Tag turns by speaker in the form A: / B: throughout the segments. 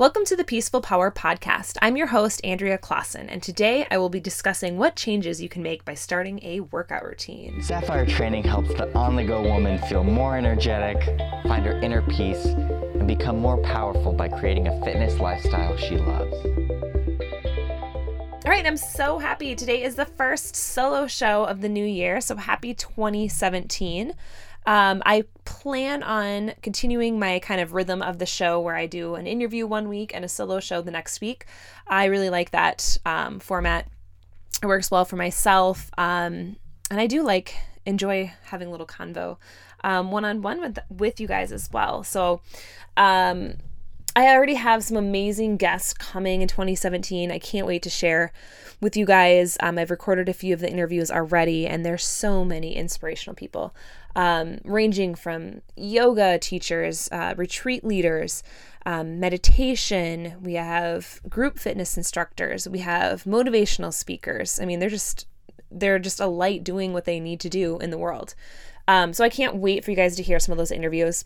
A: Welcome to the Peaceful Power Podcast. I'm your host, Andrea Clausen, and today I will be discussing what changes you can make by starting a workout routine.
B: Safire training helps the on the go woman feel more energetic, find her inner peace, and become more powerful by creating a fitness lifestyle she loves.
A: All right, I'm so happy. Today is the first solo show of the new year, so happy 2017. Um, I plan on continuing my kind of rhythm of the show where I do an interview one week and a solo show the next week. I really like that um, format. It works well for myself. Um, and I do like, enjoy having a little convo one on one with with you guys as well. So, um, I already have some amazing guests coming in 2017. I can't wait to share with you guys. Um, I've recorded a few of the interviews already, and there's so many inspirational people, um, ranging from yoga teachers, uh, retreat leaders, um, meditation. We have group fitness instructors. We have motivational speakers. I mean, they're just they're just a light doing what they need to do in the world. Um, so I can't wait for you guys to hear some of those interviews.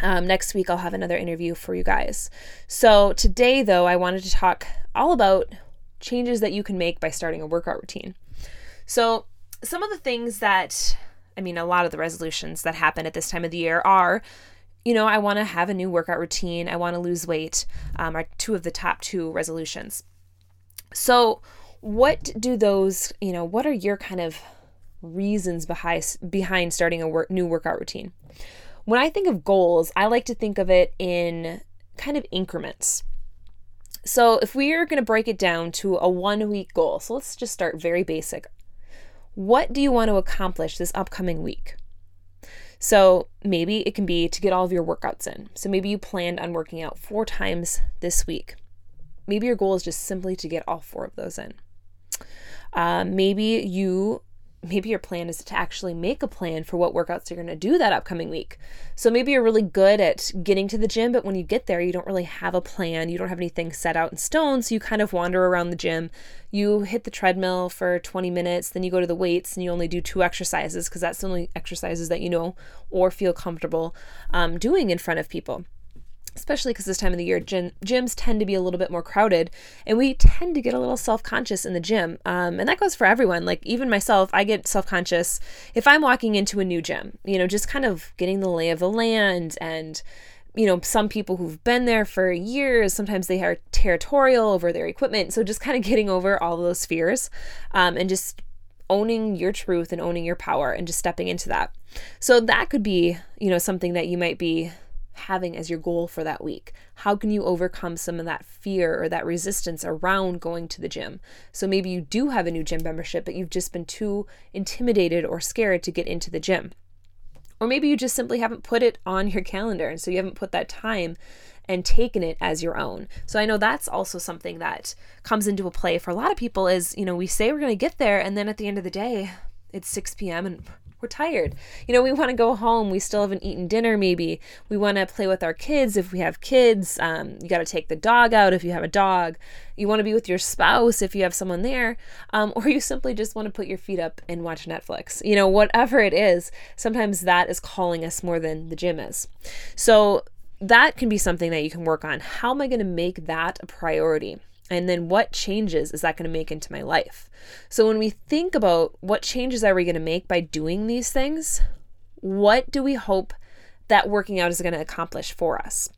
A: Um, next week, I'll have another interview for you guys. So, today, though, I wanted to talk all about changes that you can make by starting a workout routine. So, some of the things that, I mean, a lot of the resolutions that happen at this time of the year are, you know, I want to have a new workout routine, I want to lose weight, um, are two of the top two resolutions. So, what do those, you know, what are your kind of reasons behind behind starting a work, new workout routine? When I think of goals, I like to think of it in kind of increments. So, if we are going to break it down to a one week goal, so let's just start very basic. What do you want to accomplish this upcoming week? So, maybe it can be to get all of your workouts in. So, maybe you planned on working out four times this week. Maybe your goal is just simply to get all four of those in. Uh, maybe you maybe your plan is to actually make a plan for what workouts you're going to do that upcoming week. So maybe you're really good at getting to the gym, but when you get there, you don't really have a plan. You don't have anything set out in stone. So you kind of wander around the gym. You hit the treadmill for 20 minutes, then you go to the weights and you only do two exercises because that's the only exercises that you know or feel comfortable um, doing in front of people especially because this time of the year gym, gyms tend to be a little bit more crowded and we tend to get a little self-conscious in the gym um, and that goes for everyone like even myself i get self-conscious if i'm walking into a new gym you know just kind of getting the lay of the land and you know some people who've been there for years sometimes they are territorial over their equipment so just kind of getting over all those fears um, and just owning your truth and owning your power and just stepping into that. So that could be you know something that you might be having as your goal for that week? How can you overcome some of that fear or that resistance around going to the gym? So maybe you do have a new gym membership, but you've just been too intimidated or scared to get into the gym. Or maybe you just simply haven't put it on your calendar, and so you haven't put that time and taken it as your own. So I know that's also something that comes into play for a lot of people is, you know, we say we're going to get there and then at the end of the day, it's 6 p.m. and we're tired. You know, we want to go home. We still haven't eaten dinner, maybe. We want to play with our kids if we have kids. Um, you got to take the dog out if you have a dog. You want to be with your spouse if you have someone there. Um, or you simply just want to put your feet up and watch Netflix. You know, whatever it is, sometimes that is calling us more than the gym is. So, that can be something that you can work on. How am I going to make that a priority? And then what changes is that going to make into my life? So when we think about what changes are we going to make by doing these things, what do we hope that working out is going to accomplish for us?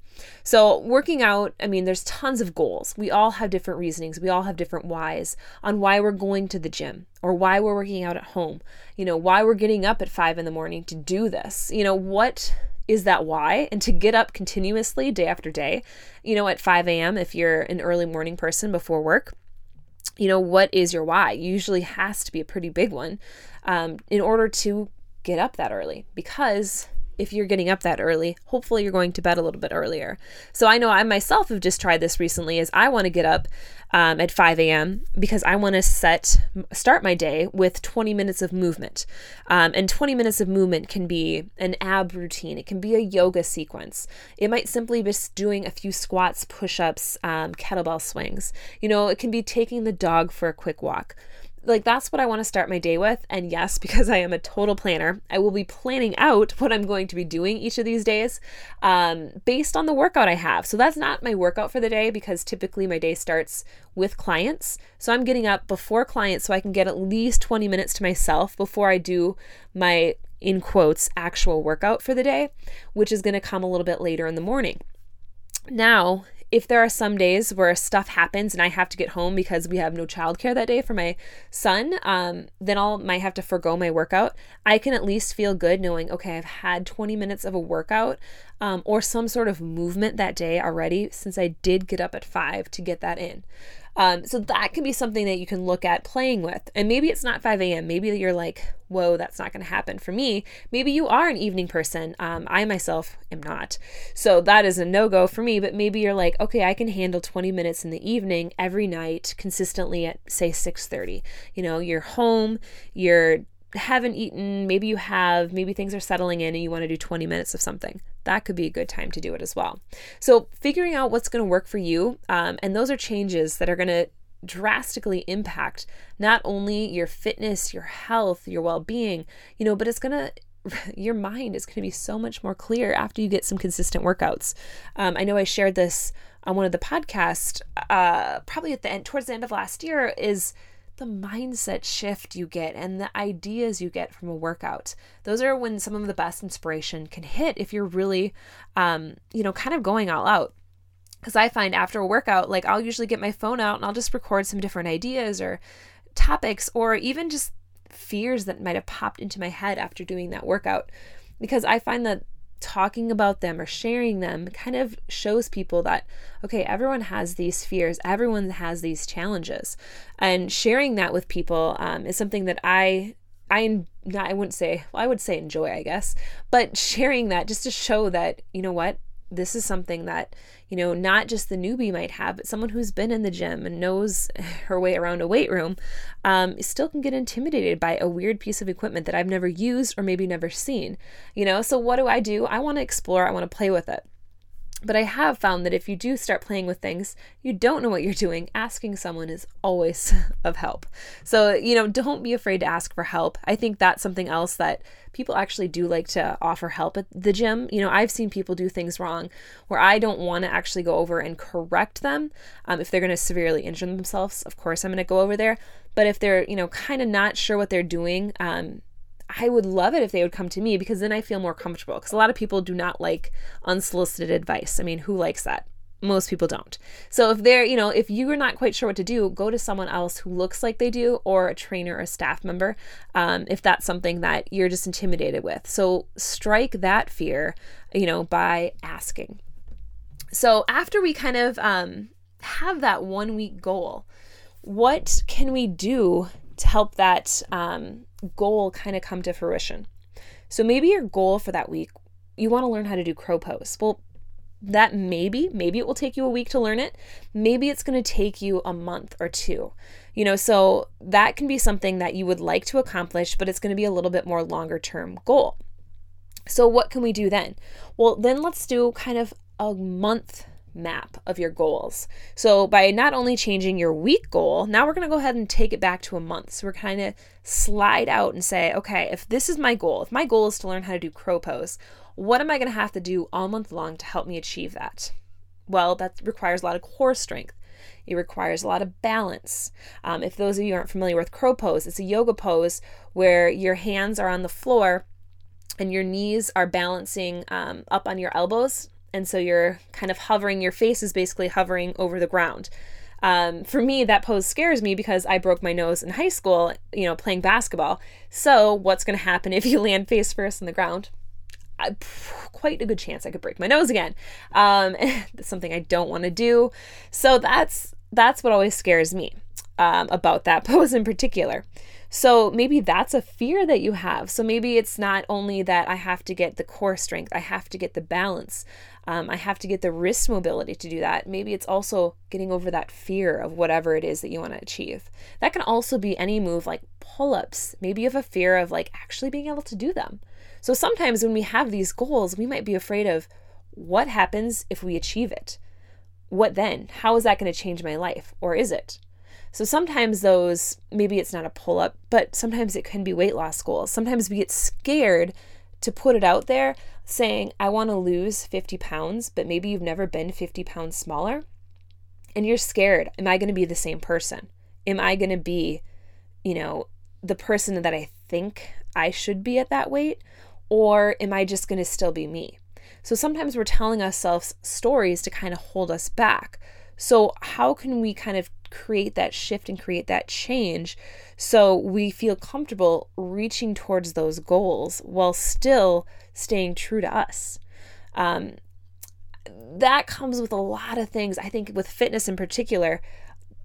A: So, working out, I mean, there's tons of goals. We all have different reasonings. We all have different whys on why we're going to the gym or why we're working out at home. You know, why we're getting up at five in the morning to do this. You know, what is that why? And to get up continuously day after day, you know, at 5 a.m., if you're an early morning person before work, you know, what is your why? Usually has to be a pretty big one um, in order to get up that early because if you're getting up that early, hopefully you're going to bed a little bit earlier. So I know I myself have just tried this recently is I want to get up um, at 5 a.m. because I want to set start my day with 20 minutes of movement. Um, and 20 minutes of movement can be an ab routine. It can be a yoga sequence. It might simply be doing a few squats, push-ups, um, kettlebell swings. You know, it can be taking the dog for a quick walk. Like that's what I want to start my day with. And yes, because I am a total planner, I will be planning out what I'm going to be doing each of these days um, based on the workout I have. So that's not my workout for the day because typically my day starts with clients. So I'm getting up before clients so I can get at least 20 minutes to myself before I do my in quotes actual workout for the day, which is going to come a little bit later in the morning. Now, if there are some days where stuff happens and I have to get home because we have no childcare that day for my son, um, then I'll might have to forego my workout. I can at least feel good knowing, okay, I've had 20 minutes of a workout um, or some sort of movement that day already since I did get up at five to get that in. Um, so that can be something that you can look at playing with. And maybe it's not 5 a.m. Maybe you're like, whoa, that's not going to happen for me. Maybe you are an evening person. Um, I myself am not. So that is a no go for me. But maybe you're like, okay, I can handle 20 minutes in the evening every night consistently at say 6:30. You know, you're home, you're haven't eaten, maybe you have, maybe things are settling in and you want to do 20 minutes of something. That could be a good time to do it as well. So, figuring out what's going to work for you, um, and those are changes that are going to drastically impact not only your fitness, your health, your well being, you know, but it's going to your mind is going to be so much more clear after you get some consistent workouts. Um, I know I shared this on one of the podcasts, uh, probably at the end, towards the end of last year, is the mindset shift you get and the ideas you get from a workout. Those are when some of the best inspiration can hit if you're really, um, you know, kind of going all out. Because I find after a workout, like I'll usually get my phone out and I'll just record some different ideas or topics or even just fears that might have popped into my head after doing that workout. Because I find that talking about them or sharing them kind of shows people that okay everyone has these fears everyone has these challenges. And sharing that with people um, is something that i i not i wouldn't say well, i would say enjoy i guess. But sharing that just to show that you know what this is something that you know not just the newbie might have but someone who's been in the gym and knows her way around a weight room um, still can get intimidated by a weird piece of equipment that i've never used or maybe never seen you know? So what do i do? I want to explore i want to play with it but I have found that if you do start playing with things, you don't know what you're doing, asking someone is always of help. So, you know, don't be afraid to ask for help. I think that's something else that people actually do like to offer help at the gym. You know, I've seen people do things wrong where I don't want to actually go over and correct them. Um, if they're going to severely injure themselves, of course, I'm going to go over there. But if they're, you know, kind of not sure what they're doing, um, I would love it if they would come to me because then I feel more comfortable. Because a lot of people do not like unsolicited advice. I mean, who likes that? Most people don't. So if they're, you know, if you are not quite sure what to do, go to someone else who looks like they do or a trainer or a staff member um, if that's something that you're just intimidated with. So strike that fear, you know, by asking. So after we kind of um, have that one week goal, what can we do to help that um, goal kind of come to fruition. So maybe your goal for that week, you want to learn how to do crow pose. Well, that maybe, maybe it will take you a week to learn it. Maybe it's going to take you a month or two. You know, so that can be something that you would like to accomplish, but it's going to be a little bit more longer term goal. So, what can we do then? Well, then let's do kind of a month map of your goals. So, by not only changing your week goal, now we're going to go ahead and take it back to a month. So, we're kind of slide out and say, okay, if this is my goal, if my goal is to learn how to do crow pose, what am I going to have to do all month long to help me achieve that? Well, that requires a lot of core strength. It requires a lot of balance. Um, if those of you aren't familiar with crow pose, it's a yoga pose where your hands are on the floor and your knees are balancing um, up on your elbows and so you're kind of hovering, your face is basically hovering over the ground. Um, for me, that pose scares me because I broke my nose in high school, you know, playing basketball. So, what's going to happen if you land face first on the ground? I, quite a good chance I could break my nose again. Um, something I don't want to do. So that's that's what always scares me um, about that pose in particular. So maybe that's a fear that you have. So maybe it's not only that I have to get the core strength, I have to get the balance, um, I have to get the wrist mobility to do that. Maybe it's also getting over that fear of whatever it is that you want to achieve. That can also be any move like pull ups. Maybe you have a fear of like actually being able to do them. So sometimes when we have these goals, we might be afraid of what happens if we achieve it? What then? How is that going to change my life? Or is it? So sometimes those, maybe it's not a pull up, but sometimes it can be weight loss goals. Sometimes we get scared to put it out there saying, I want to lose 50 pounds, but maybe you've never been 50 pounds smaller. And you're scared. Am I going to be the same person? Am I going to be, you know, the person that I think I should be at that weight? Or am I just going to still be me? So sometimes we're telling ourselves stories to kind of hold us back. So, how can we kind of create that shift and create that change so we feel comfortable reaching towards those goals while still staying true to us? Um, that comes with a lot of things. I think with fitness in particular,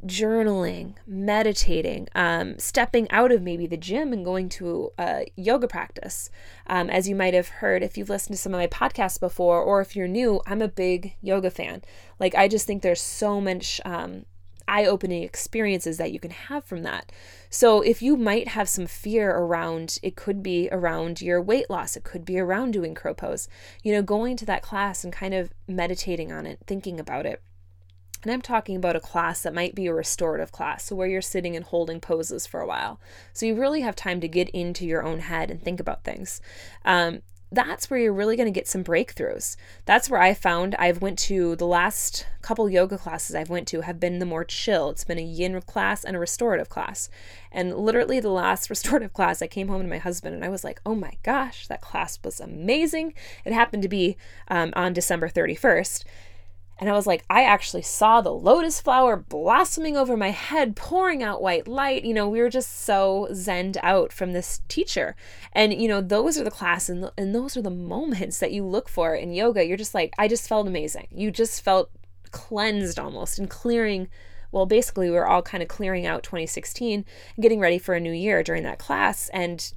A: journaling, meditating, um, stepping out of maybe the gym and going to a yoga practice. Um, as you might have heard if you've listened to some of my podcasts before, or if you're new, I'm a big yoga fan. Like, I just think there's so much um, eye opening experiences that you can have from that. So, if you might have some fear around, it could be around your weight loss, it could be around doing crow pose, you know, going to that class and kind of meditating on it, thinking about it and I'm talking about a class that might be a restorative class, so where you're sitting and holding poses for a while. So you really have time to get into your own head and think about things. Um, that's where you're really going to get some breakthroughs. That's where I found I've went to the last couple yoga classes I've went to have been the more chill. It's been a yin class and a restorative class. And literally the last restorative class I came home to my husband and I was like, "Oh my gosh, that class was amazing." It happened to be um, on December 31st and I was like, I actually saw the lotus flower blossoming over my head, pouring out white light. You know, we were just so zened out from this teacher. And, you know, those are the class and, and those are the moments that you look for in yoga. You're just like, I just felt amazing. You just felt cleansed almost and clearing. Well, basically, we were all kind of clearing out 2016 and getting ready for a new year during that class. And,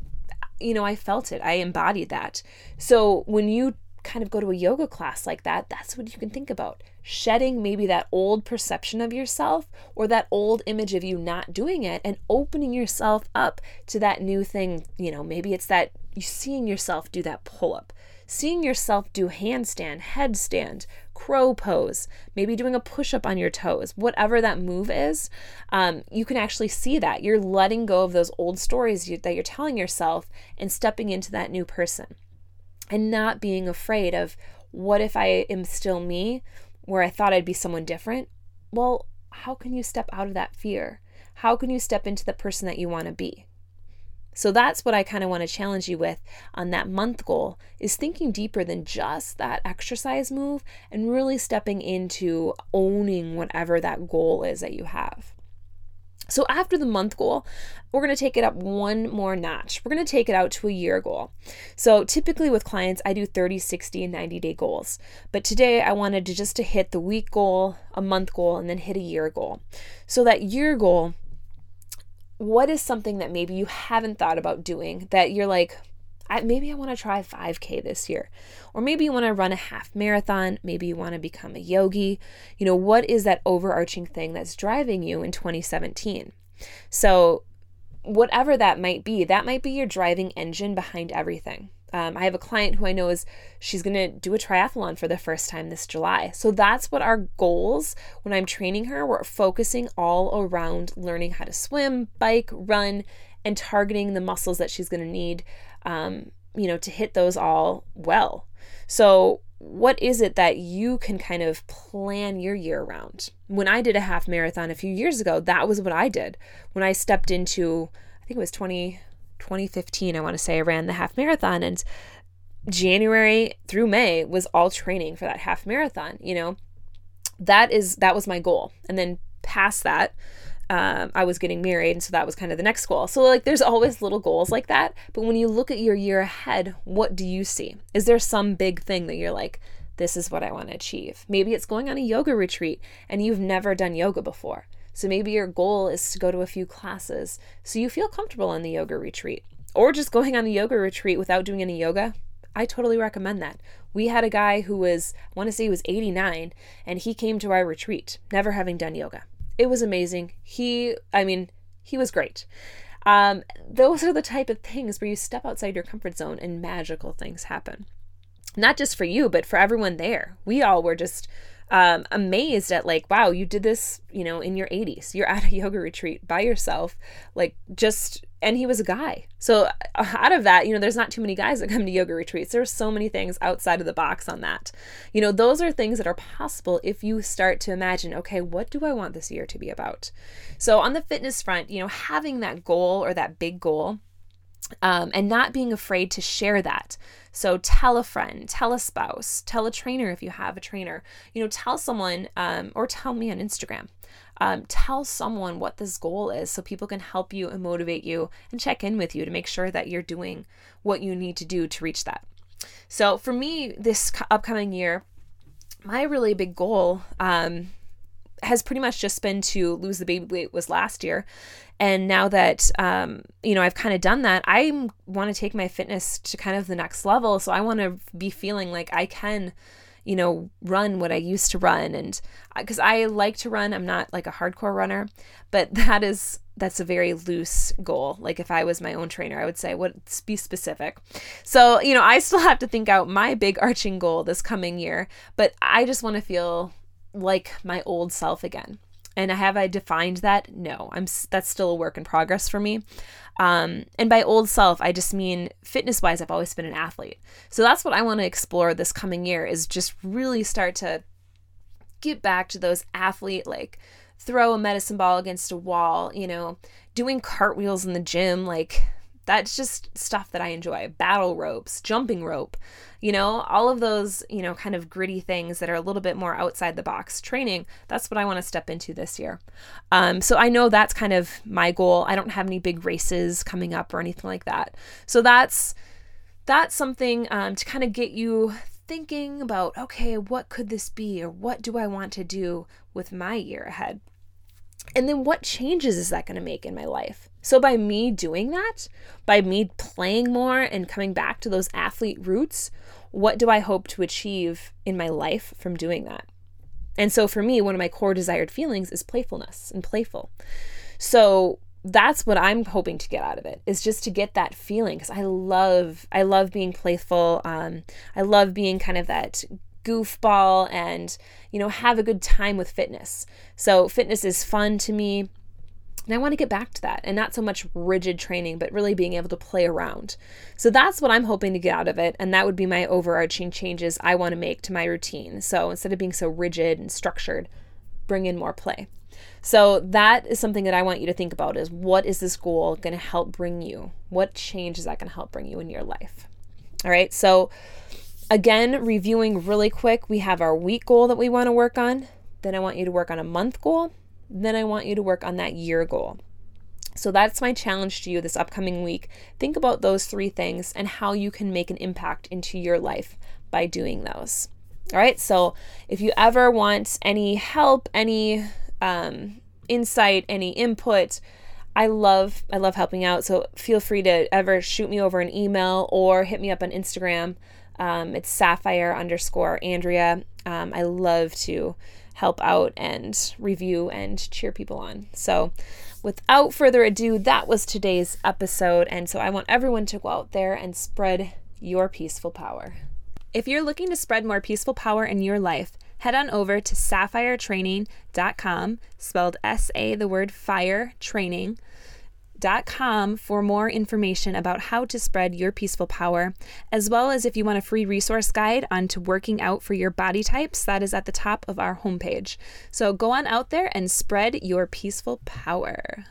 A: you know, I felt it. I embodied that. So when you kind of go to a yoga class like that, that's what you can think about. Shedding maybe that old perception of yourself or that old image of you not doing it and opening yourself up to that new thing. You know, maybe it's that seeing yourself do that pull up, seeing yourself do handstand, headstand, crow pose, maybe doing a push up on your toes, whatever that move is, um, you can actually see that. You're letting go of those old stories you, that you're telling yourself and stepping into that new person and not being afraid of what if I am still me where I thought I'd be someone different? Well, how can you step out of that fear? How can you step into the person that you want to be? So that's what I kind of want to challenge you with on that month goal is thinking deeper than just that exercise move and really stepping into owning whatever that goal is that you have. So after the month goal, we're going to take it up one more notch. We're going to take it out to a year goal. So typically with clients, I do 30, 60, and 90 day goals. But today I wanted to just to hit the week goal, a month goal, and then hit a year goal. So that year goal, what is something that maybe you haven't thought about doing that you're like, I, maybe I want to try 5K this year. Or maybe you want to run a half marathon. Maybe you want to become a yogi. You know, what is that overarching thing that's driving you in 2017? So, whatever that might be, that might be your driving engine behind everything. Um, I have a client who I know is she's going to do a triathlon for the first time this July. So that's what our goals when I'm training her. We're focusing all around learning how to swim, bike, run, and targeting the muscles that she's going to need um, you know, to hit those all well. So, what is it that you can kind of plan your year around? When I did a half marathon a few years ago, that was what I did. When I stepped into, I think it was 20, 2015, I want to say, I ran the half marathon and January through May was all training for that half marathon, you know. That is that was my goal. And then past that, um, I was getting married, and so that was kind of the next goal. So, like, there's always little goals like that. But when you look at your year ahead, what do you see? Is there some big thing that you're like, this is what I want to achieve? Maybe it's going on a yoga retreat and you've never done yoga before. So, maybe your goal is to go to a few classes so you feel comfortable on the yoga retreat. Or just going on a yoga retreat without doing any yoga. I totally recommend that. We had a guy who was, I want to say he was 89, and he came to our retreat, never having done yoga. It was amazing. He, I mean, he was great. Um, those are the type of things where you step outside your comfort zone and magical things happen. Not just for you, but for everyone there. We all were just um, amazed at like, wow, you did this, you know, in your 80s. You're at a yoga retreat by yourself, like just and he was a guy. So uh, out of that, you know, there's not too many guys that come to yoga retreats. There's so many things outside of the box on that. You know, those are things that are possible if you start to imagine, okay, what do I want this year to be about? So on the fitness front, you know, having that goal or that big goal um, and not being afraid to share that. So tell a friend, tell a spouse, tell a trainer if you have a trainer. You know, tell someone um, or tell me on Instagram. Um, tell someone what this goal is so people can help you and motivate you and check in with you to make sure that you're doing what you need to do to reach that. So for me, this upcoming year, my really big goal um, has pretty much just been to lose the baby weight was last year and now that um, you know i've kind of done that i want to take my fitness to kind of the next level so i want to be feeling like i can you know run what i used to run. And because i like to run i'm not like a hardcore runner but that is that's a very loose goal. Like if i was my own trainer i would say what be specific. So you know i still have to think out my big arching goal this coming year but i just want to feel like my old self again. And have I defined that? No, I'm that's still a work in progress for me. Um, and by old self, I just mean fitness wise, I've always been an athlete. So that's what I want to explore this coming year is just really start to get back to those athlete like throw a medicine ball against a wall, you know, doing cartwheels in the gym, like that's just stuff that I enjoy. Battle ropes, jumping rope, you know, all of those, you know, kind of gritty things that are a little bit more outside the box training. That's what I want to step into this year. Um, so I know that's kind of my goal. I don't have any big races coming up or anything like that. So that's that's something um, to kind of get you thinking about okay, what could this be or what do I want to do with my year ahead? And then what changes is that going to make in my life? So, by me doing that, by me playing more and coming back to those athlete roots, what do I hope to achieve in my life from doing that? And so, for me, one of my core desired feelings is playfulness and playful. So, that's what I'm hoping to get out of it is just to get that feeling because I love I love being playful. Um, I love being kind of that goofball and, you know, have a good time with fitness. So, fitness is fun to me. And I want to get back to that and not so much rigid training, but really being able to play around. So that's what I'm hoping to get out of it. And that would be my overarching changes I want to make to my routine. So instead of being so rigid and structured, bring in more play. So that is something that I want you to think about is what is this goal going to help bring you? What change is that going to help bring you in your life? All right. So Again, reviewing really quick, we have our week goal that we want to work on. Then I want you to work on a month goal. Then I want you to work on that year goal. So that's my challenge to you this upcoming week. Think about those three things and how you can make an impact into your life by doing those. All right. So if you ever want any help, any um, insight, any input, I love I love helping out. So feel free to ever shoot me over an email or hit me up on Instagram. Um, it's safire underscore Andrea. Um, I love to help out and review and cheer people on. So, without further ado, that was today's episode. And so, I want everyone to go out there and spread your peaceful power. If you're looking to spread more peaceful power in your life, head on over to safiretraining.com, spelled S A, the word fire, training com for more information about how to spread your peaceful power, as well as if you want a free resource guide onto working out for your body types, that is at the top of our homepage. So go on out there and spread your peaceful power.